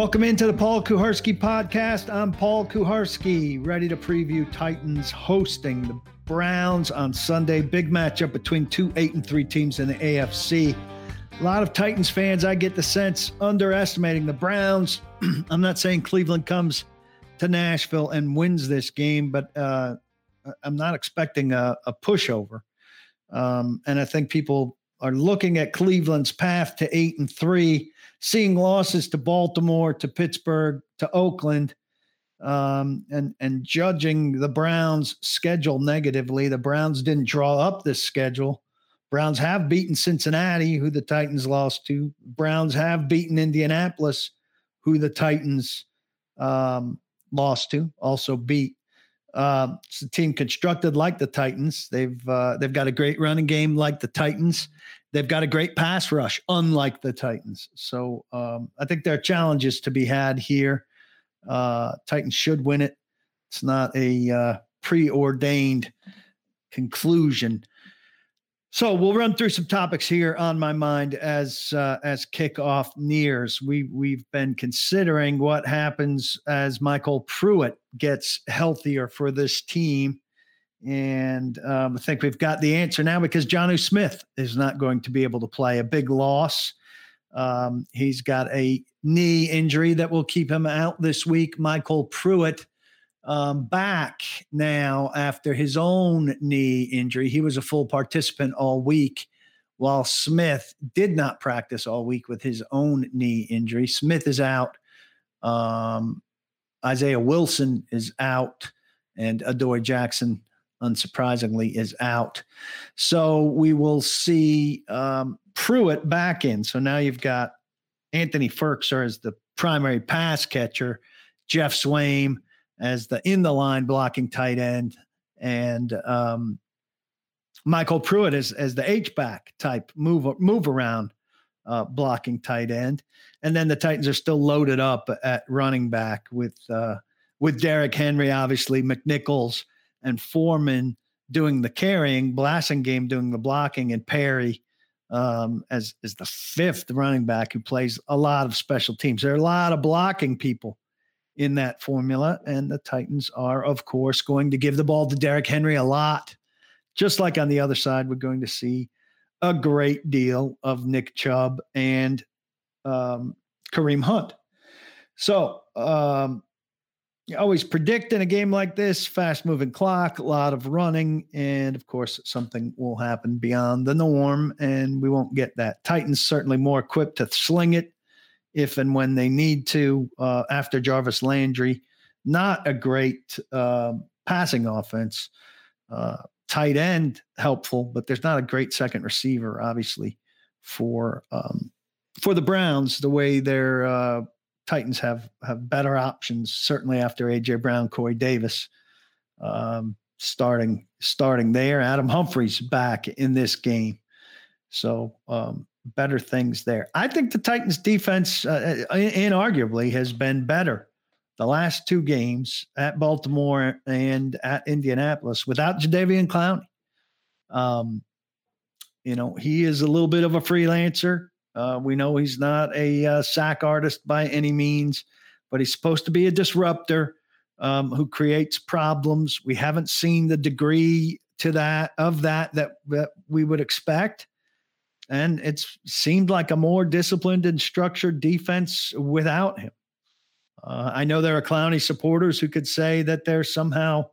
Welcome into the Paul Kuharsky podcast. I'm Paul Kuharsky, ready to preview Titans hosting the Browns on Sunday. Big matchup between two eight and three teams in the AFC. A lot of Titans fans, I get the sense, underestimating the Browns. I'm not saying Cleveland comes to Nashville and wins this game, but uh, I'm not expecting a, a pushover. Um, and I think people are looking at Cleveland's path to eight and three seeing losses to Baltimore, to Pittsburgh, to Oakland, um, and and judging the Browns' schedule negatively. The Browns didn't draw up this schedule. Browns have beaten Cincinnati, who the Titans lost to. Browns have beaten Indianapolis, who the Titans um, lost to, also beat. Uh, it's a team constructed like the Titans. They've uh, they've got a great running game like the Titans. They've got a great pass rush, unlike the Titans. So um, I think there are challenges to be had here. Uh, Titans should win it. It's not a uh, preordained conclusion. So we'll run through some topics here on my mind as uh, as kickoff nears. We we've been considering what happens as MyCole Pruitt gets healthier for this team and um, I think we've got the answer now because Jonnu Smith is not going to be able to play. A big loss. Um, he's got a knee injury that will keep him out this week. MyCole Pruitt um, back now after his own knee injury. He was a full participant all week, while Smith did not practice all week with his own knee injury. Smith is out. Um, Isaiah Wilson is out, and Adoree' Jackson unsurprisingly, is out. So we will see um, Pruitt back in. So now you've got Anthony Firkser as the primary pass catcher, Geoff Swaim as the in the line blocking tight end, and um, MyCole Pruitt as as the H back type move move around uh, blocking tight end, and then the Titans are still loaded up at running back with uh, with Derrick Henry, obviously McNichols and Foreman doing the carrying, Blasingame doing the blocking, and Perry um, as as the fifth running back who plays a lot of special teams. There are a lot of blocking people in that formula, and the Titans are, of course, going to give the ball to Derrick Henry a lot. Just like on the other side, we're going to see a great deal of Nick Chubb and um, Kareem Hunt. So um, you always predict in a game like this fast moving clock, a lot of running, and of course, something will happen beyond the norm, and we won't get that. Titans certainly more equipped to sling it if and when they need to uh, after Jarvis Landry. Not a great uh, passing offense. Uh, tight end helpful, but there's not a great second receiver, obviously, for um, for the Browns. The way they're uh, Titans have have better options certainly after AJ Brown, Corey Davis um, starting starting there. Adam Humphries back in this game, so um, better things there. I think the Titans defense, uh, uh inarguably, has been better the last two games at Baltimore and at Indianapolis without Jadeveon Clowney. Um, you know, he is a little bit of a freelancer. Uh, we know he's not a uh, sack artist by any means, but he's supposed to be a disruptor um, who creates problems. We haven't seen the degree to that of that that, that we would expect. And it's seemed like a more disciplined and structured defense without him. Uh, I know there are Clowney supporters who could say that they're somehow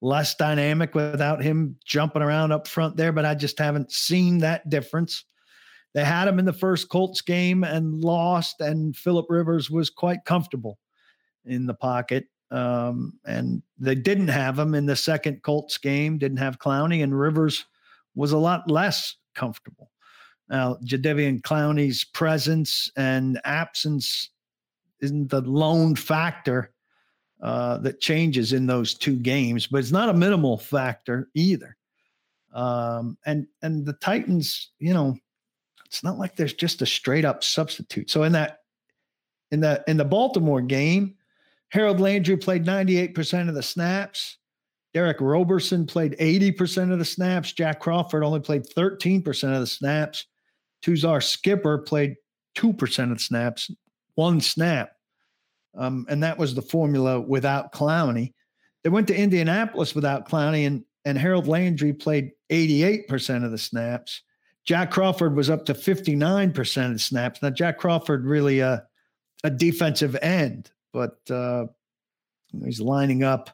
less dynamic without him jumping around up front there, but I just haven't seen that difference. They had him in the first Colts game and lost, and Philip Rivers was quite comfortable in the pocket. Um, and they didn't have him in the second Colts game, didn't have Clowney, and Rivers was a lot less comfortable. Now, Jadeveon Clowney's presence and absence isn't the lone factor uh, that changes in those two games, but it's not a minimal factor either. Um, and and the Titans, you know, it's not like there's just a straight up substitute. So in that in the in the Baltimore game, Harold Landry played 98% of the snaps. Derick Roberson played 80% of the snaps. Jack Crawford only played 13% of the snaps. Tuzar Skipper played 2% of the snaps, one snap Um, and that was the formula without Clowney. They went to Indianapolis without Clowney, and, and Harold Landry played 88% of the snaps. Jack Crawford was up to 59% of snaps. Now, Jack Crawford really a, a defensive end, but uh, he's lining up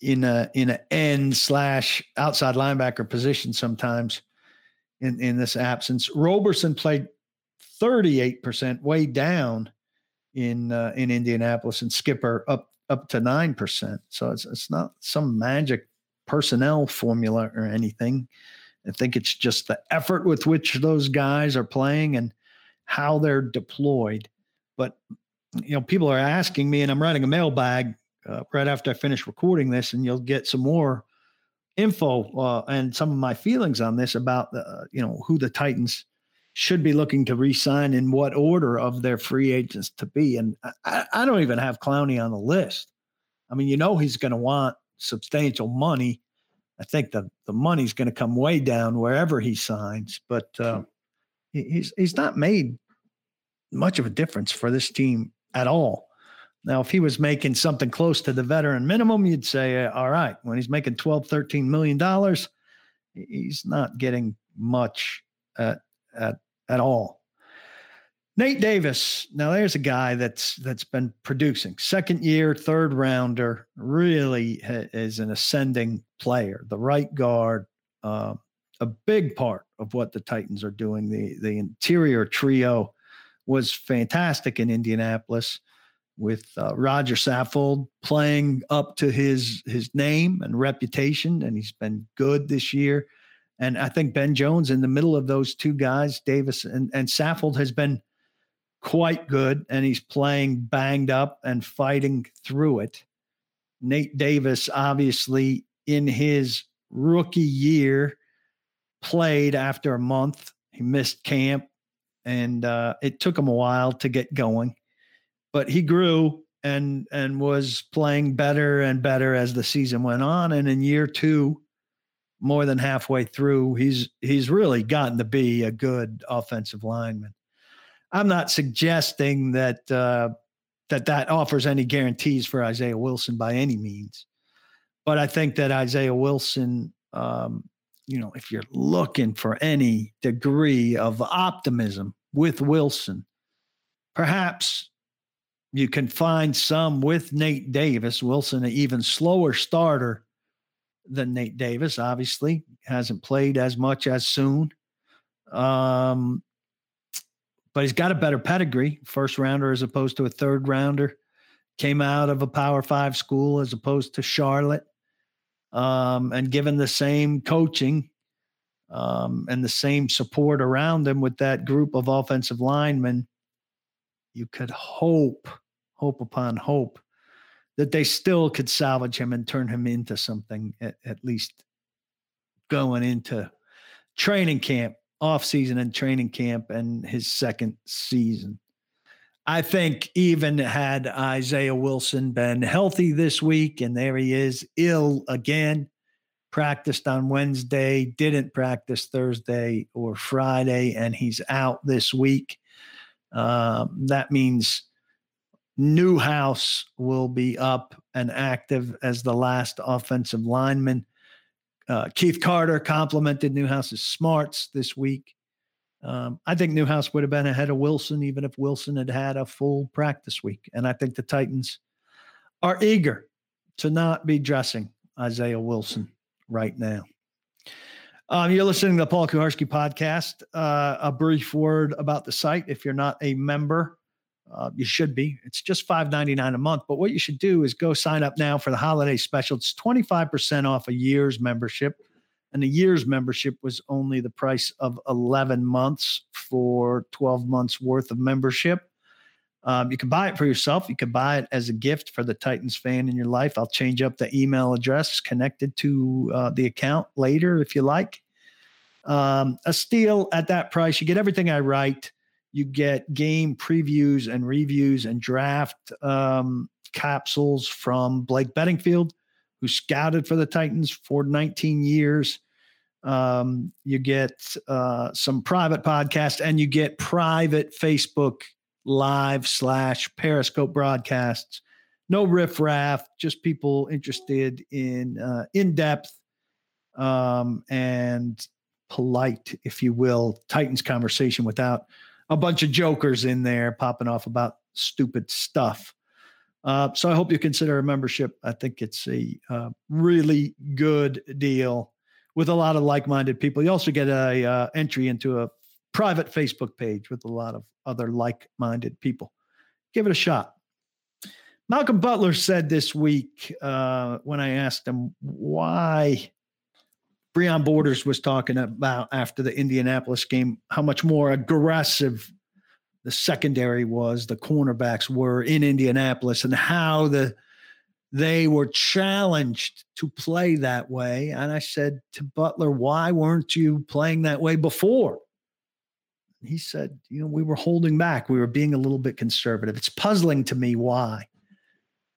in a in an end slash outside linebacker position sometimes in, in this absence. Roberson played 38%, way down in uh, in Indianapolis, and Skipper up up to nine percent. So it's it's not some magic personnel formula or anything. I think it's just the effort with which those guys are playing and how they're deployed. But you know, people are asking me, and I'm writing a mailbag uh, right after I finish recording this, and you'll get some more info uh, and some of my feelings on this about the, you know who the Titans should be looking to re-sign in what order of their free agents to be. And I, I don't even have Clowney on the list. I mean, you know he's going to want substantial money. I think the the money's going to come way down wherever he signs, but uh, he's he's not made much of a difference for this team at all. Now, if he was making something close to the veteran minimum, you'd say, uh, all right, when he's making 12, 13 million dollars, he's not getting much at, at at all. Nate Davis. Now there's a guy that's that's been producing second year, third rounder. Really ha- is an ascending player. The right guard, uh, a big part of what the Titans are doing. The the interior trio was fantastic in Indianapolis with uh, Roger Saffold playing up to his his name and reputation, and he's been good this year. And I think Ben Jones in the middle of those two guys, Davis and, and Saffold, has been quite good, and he's playing banged up and fighting through it. Nate Davis, obviously, in his rookie year, played after a month. He missed camp, and uh, it took him a while to get going, but he grew and and was playing better and better as the season went on. And in year two, more than halfway through, he's he's really gotten to be a good offensive lineman. I'm not suggesting that uh, that that offers any guarantees for Isaiah Wilson by any means, but I think that Isaiah Wilson, um, you know, if you're looking for any degree of optimism with Wilson, perhaps you can find some with Nate Davis. Wilson, an even slower starter than Nate Davis. Obviously, hasn't played as much as soon. Um, but he's got a better pedigree, first rounder as opposed to a third rounder. Came out of a Power Five school as opposed to Charlotte, um, and given the same coaching um, and the same support around him with that group of offensive linemen, you could hope, hope upon hope that they still could salvage him and turn him into something at, at least going into training camp, off season and training camp and his second season. I think even had Isaiah Wilson been healthy this week, and there he is, ill again, practiced on Wednesday, didn't practice Thursday or Friday, and he's out this week. Um, that means Newhouse will be up and active as the last offensive lineman. Uh, Keith Carter complimented Newhouse's smarts this week. Um, I think Newhouse would have been ahead of Wilson even if Wilson had had a full practice week. And I think the Titans are eager to not be dressing Isaiah Wilson right now. Um, you're listening to the Paul Kuharsky podcast. Uh, a brief word about the site. If you're not a member, uh, you should be. It's just five ninety nine a month. But what you should do is go sign up now for the holiday special. It's twenty five percent off a year's membership, and a year's membership was only the price of eleven months for twelve months worth of membership. Um, you can buy it for yourself. You can buy it as a gift for the Titans fan in your life. I'll change up the email address connected to uh, the account later if you like. Um, a steal at that price. You get everything I write you get game previews and reviews and draft um, capsules from Blake Beddingfield, who scouted for the Titans for 19 years. Um, you get uh, some private podcasts and you get private Facebook live slash Periscope broadcasts. No riffraff, just people interested in uh, in depth um, and polite, if you will, Titans conversation without a bunch of jokers in there popping off about stupid stuff. Uh, so I hope you consider a membership. I think it's a uh, really good deal with a lot of like-minded people. You also get a uh, entry into a private Facebook page with a lot of other like-minded people. Give it a shot. Malcolm Butler said this week uh, when I asked him why Breon Borders was talking about after the Indianapolis game, how much more aggressive the secondary was, the cornerbacks were in Indianapolis, and how the they were challenged to play that way. And I said to Butler, why weren't you playing that way before? He said, you know, we were holding back. We were being a little bit conservative. It's puzzling to me why.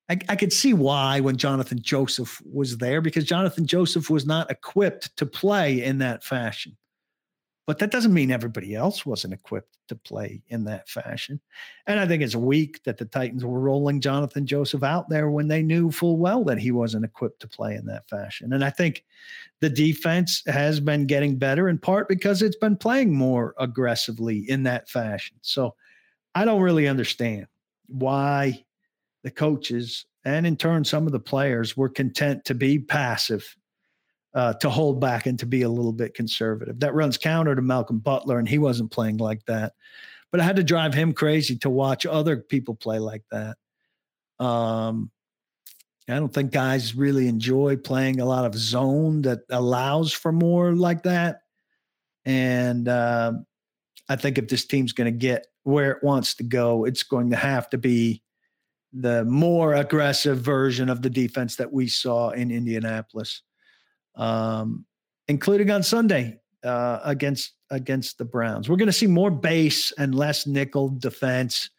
I, I could see why when Jonathan Joseph was there, because Jonathan Joseph was not equipped to play in that fashion. But that doesn't mean everybody else wasn't equipped to play in that fashion. And I think it's weak that the Titans were rolling Jonathan Joseph out there when they knew full well that he wasn't equipped to play in that fashion. And I think the defense has been getting better in part because it's been playing more aggressively in that fashion. So I don't really understand why the coaches and in turn some of the players were content to be passive uh, to hold back and to be a little bit conservative. That runs counter to Malcolm Butler, and he wasn't playing like that. But I had to drive him crazy to watch other people play like that. Um, I don't think guys really enjoy playing a lot of zone that allows for more like that. And uh, I think if this team's going to get where it wants to go, it's going to have to be the more aggressive version of the defense that we saw in Indianapolis um, including on Sunday uh, against against the Browns. We're going to see more base and less nickel defense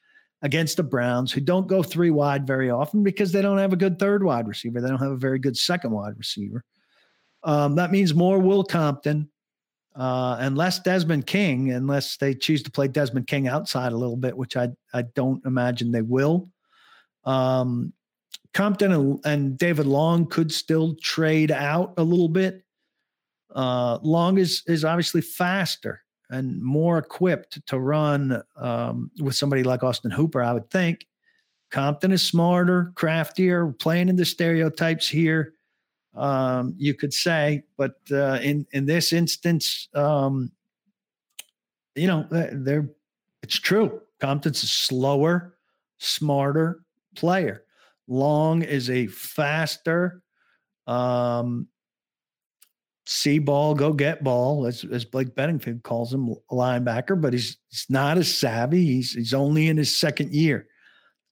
against the Browns, who don't go three wide very often because they don't have a good third wide receiver. They don't have a very good second wide receiver. Um, that means more Will Compton uh, and less Desmond King, unless they choose to play Desmond King outside a little bit, which I I don't imagine they will. Um, Compton and, and, David Long could still trade out a little bit. Uh, Long is is obviously faster and more equipped to run um, with somebody like Austin Hooper, I would think. Compton is smarter, craftier, playing in the stereotypes here. Um, you could say, but uh, in in this instance, um, you know, they're it's true. Compton's a slower, smarter player. Long is a faster um, see ball, go get ball, as, as Blake Beddingfield calls him, linebacker, but he's, he's not as savvy. He's, he's only in his second year.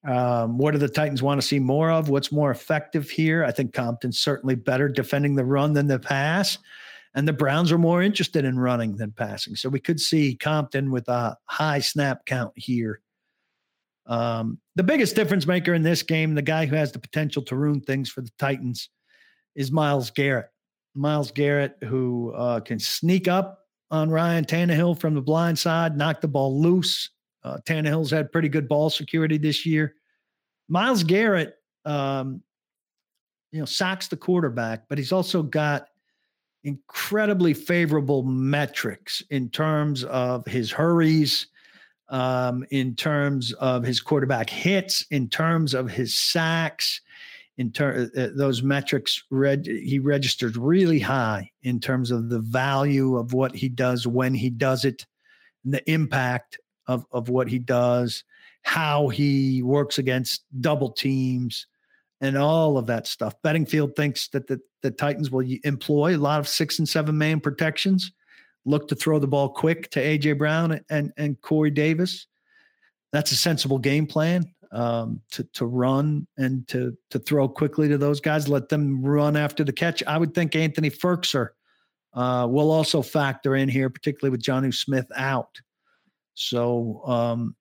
Um, what do the Titans want to see more of? What's more effective here? I think Compton's certainly better defending the run than the pass. And the Browns are more interested in running than passing. So we could see Compton with a high snap count here um, the biggest difference maker in this game, the guy who has the potential to ruin things for the Titans, is Myles Garrett. Myles Garrett, who uh, can sneak up on Ryan Tannehill from the blind side, knock the ball loose. Uh, Tannehill's had pretty good ball security this year. Myles Garrett, um, you know, sacks the quarterback, but he's also got incredibly favorable metrics in terms of his hurries, um, in terms of his quarterback hits, in terms of his sacks, in ter- uh, uh those metrics. Reg- he registers really high in terms of the value of what he does when he does it, and the impact of of what he does, how he works against double teams, and all of that stuff. Beddingfield thinks that the, the Titans will employ a lot of six and seven man protections look to throw the ball quick to AJ Brown and and Corey Davis. That's a sensible game plan um, to to run and to to throw quickly to those guys. Let them run after the catch. I would think Anthony Firkser uh, will also factor in here, particularly with Jonnu Smith out. So um,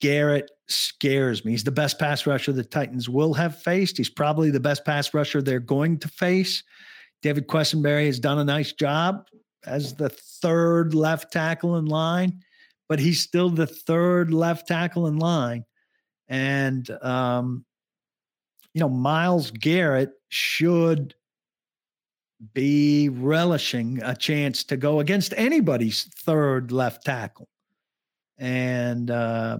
Garrett scares me. He's the best pass rusher the Titans will have faced. He's probably the best pass rusher they're going to face. David Quessenberry has done a nice job as the third left tackle in line. but he's still the third left tackle in line. And, um, you know, Myles Garrett should be relishing a chance to go against anybody's third left tackle. And, uh,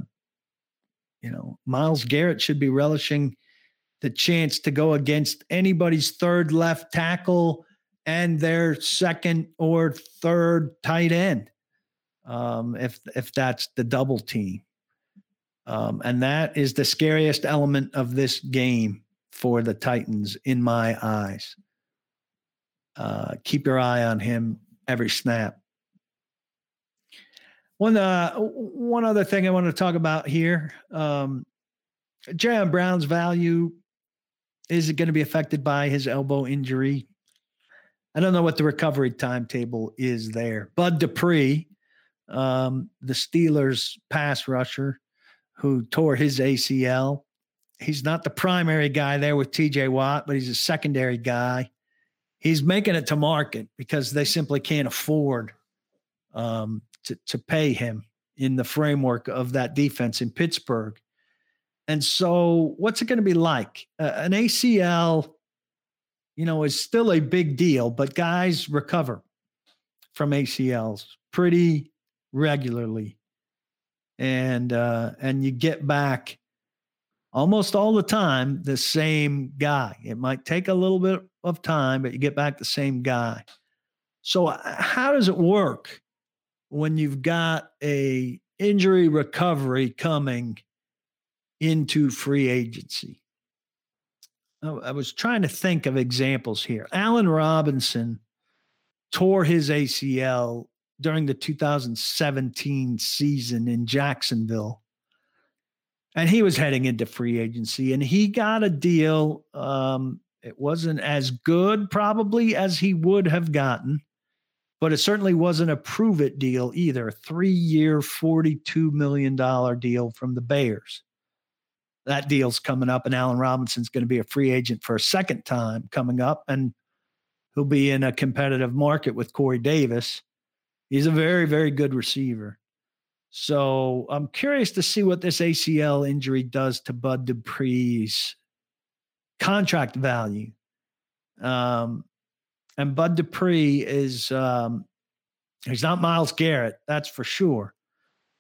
you know, Myles Garrett should be relishing the chance to go against anybody's third left tackle and their second or third tight end, um, if if that's the double team. Um, and that is the scariest element of this game for the Titans in my eyes. Uh, keep your eye on him every snap. One uh, one other thing I want to talk about here. Um, Brown's value is it going to be affected by his elbow injury? I don't know what the recovery timetable is there. Bud Dupree, um, the Steelers pass rusher who tore his ACL, he's not the primary guy there with TJ Watt, but he's a secondary guy. He's making it to market because they simply can't afford um, to, to pay him in the framework of that defense in Pittsburgh. And so, what's it going to be like? Uh, an ACL, you know, is still a big deal, but guys recover from ACLs pretty regularly, and uh, and you get back almost all the time the same guy. It might take a little bit of time, but you get back the same guy. So, uh, how does it work when you've got a injury recovery coming? into free agency. I was trying to think of examples here. Allen Robinson tore his ACL during the 2017 season in Jacksonville. And he was heading into free agency and he got a deal. Um, it wasn't as good, probably, as he would have gotten, but it certainly wasn't a prove it deal either. Three year, $42 million deal from the Bears that deal's coming up, and Allen Robinson's going to be a free agent for a second time coming up, and he'll be in a competitive market with Corey Davis. He's a very, very good receiver. So I'm curious to see what this ACL injury does to Bud Dupree's contract value. Um, and Bud Dupree is um, he's not Myles Garrett, that's for sure.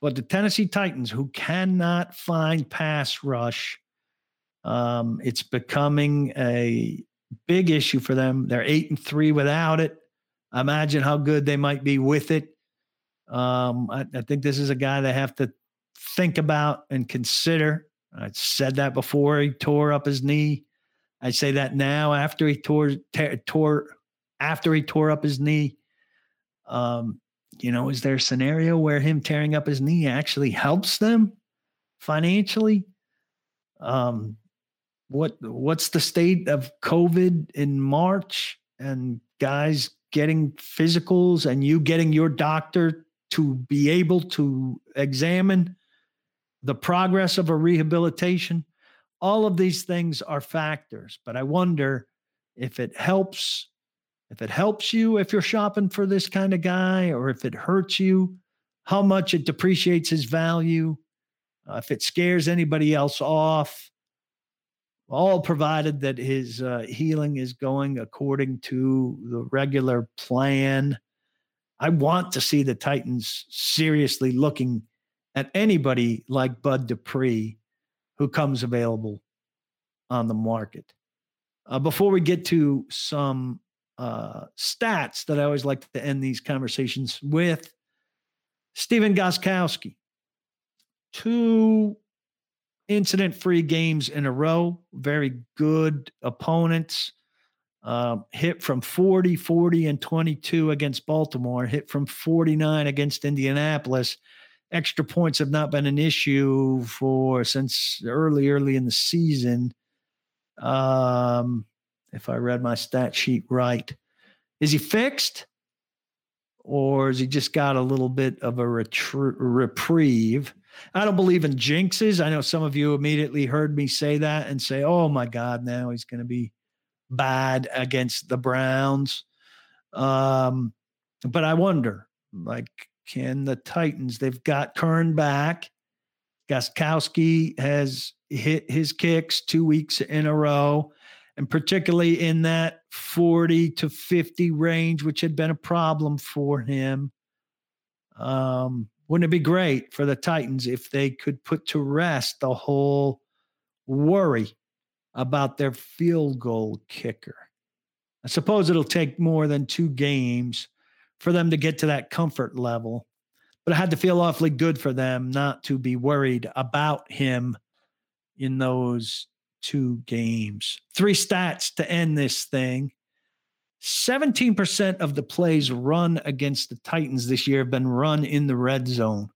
But the Tennessee Titans, who cannot find pass rush, um, it's becoming a big issue for them. They're eight and three without it. Imagine how good they might be with it. Um, I, I think this is a guy they have to think about and consider. I said that before he tore up his knee. I say that now after he tore tore after he tore up his knee. Um, you know, is there a scenario where him tearing up his knee actually helps them financially? Um, what what's the state of COVID in March and guys getting physicals and you getting your doctor to be able to examine the progress of a rehabilitation? All of these things are factors, but I wonder if it helps if it helps you if you're shopping for this kind of guy or if it hurts you, how much it depreciates his value, uh, if it scares anybody else off, all provided that his uh, healing is going according to the regular plan. I want to see the Titans seriously looking at anybody like Bud Dupree who comes available on the market. Uh, before we get to some uh, stats that I always like to end these conversations with. Stephen Gostkowski, two incident free games in a row, very good opponents. Uh, hit from 40, 40, and 22 against Baltimore, hit from 49 against Indianapolis. Extra points have not been an issue for since early, early in the season. Um, if I read my stat sheet right. Is he fixed? Or has he just got a little bit of a retrie- reprieve? I don't believe in jinxes. I know some of you immediately heard me say that and say, oh my God, now he's going to be bad against the Browns. Um, but I wonder, like, can the Titans? They've got Kern back. Gostkowski has hit his kicks two weeks in a row, and particularly in that 40 to 50 range, which had been a problem for him. Um, wouldn't it be great for the Titans if they could put to rest the whole worry about their field goal kicker? I suppose it'll take more than two games for them to get to that comfort level, but it had to feel awfully good for them not to be worried about him in those two games. Three stats to end this thing. 17% of the plays run against the Titans this year have been run in the red zone.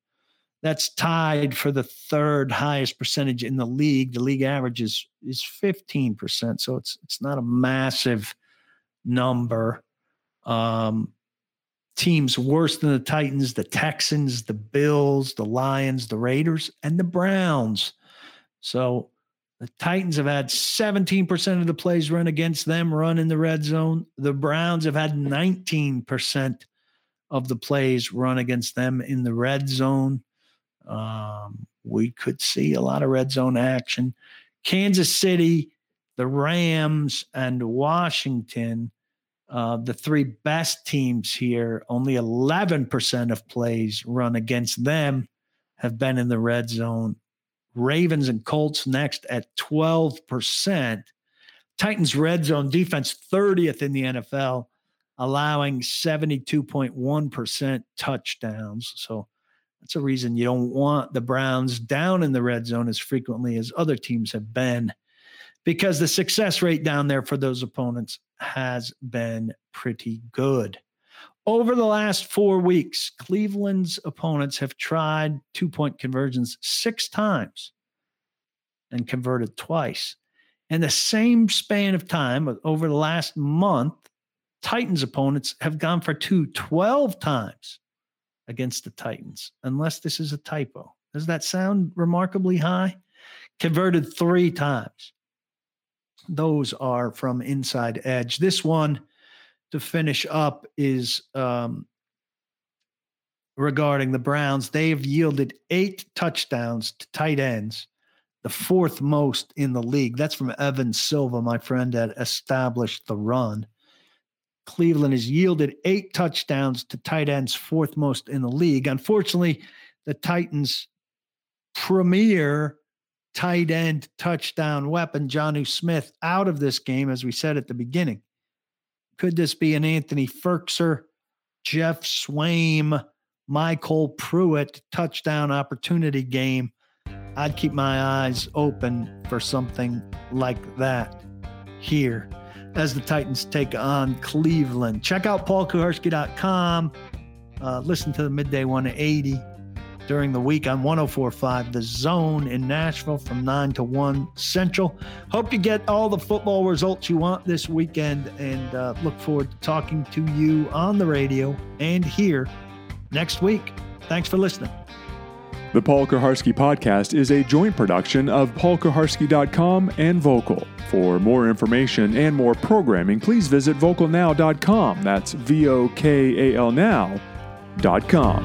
That's tied for the third highest percentage in the league. The league average is, is 15%. So it's it's not a massive number. Um, teams worse than the Titans, the Texans, the Bills, the Lions, the Raiders, and the Browns. So the Titans have had 17% of the plays run against them run in the red zone. The Browns have had 19% of the plays run against them in the red zone. Um, we could see a lot of red zone action. Kansas City, the Rams, and Washington, uh, the three best teams here, only 11% of plays run against them have been in the red zone. Ravens and Colts next at 12%. Titans red zone defense 30th in the NFL, allowing 72.1% touchdowns. So that's a reason you don't want the Browns down in the red zone as frequently as other teams have been, because the success rate down there for those opponents has been pretty good. Over the last four weeks, Cleveland's opponents have tried two point conversions six times and converted twice. In the same span of time, over the last month, Titans opponents have gone for two 12 times against the Titans, unless this is a typo. Does that sound remarkably high? Converted three times. Those are from Inside Edge. This one to finish up is um, regarding the Browns. They've yielded eight touchdowns to tight ends, the fourth most in the league. That's from Evan Silva, my friend that established the run. Cleveland has yielded eight touchdowns to tight ends, fourth most in the league. Unfortunately, the Titans' premier tight end touchdown weapon, Jonnu Smith, out of this game, as we said at the beginning. Could this be an Anthony Firkser, Geoff Swaim, MyCole Pruitt touchdown opportunity game? I'd keep my eyes open for something like that here as the Titans take on Cleveland. Check out paulkuharsky.com. Uh, listen to the midday 180 during the week on 1045 The Zone in Nashville from 9 to 1 Central. Hope you get all the football results you want this weekend and uh, look forward to talking to you on the radio and here next week. Thanks for listening. The Paul Kuharsky Podcast is a joint production of paulkuharsky.com and Vokal. For more information and more programming, please visit vokalnow.com. That's V O K A L now.com.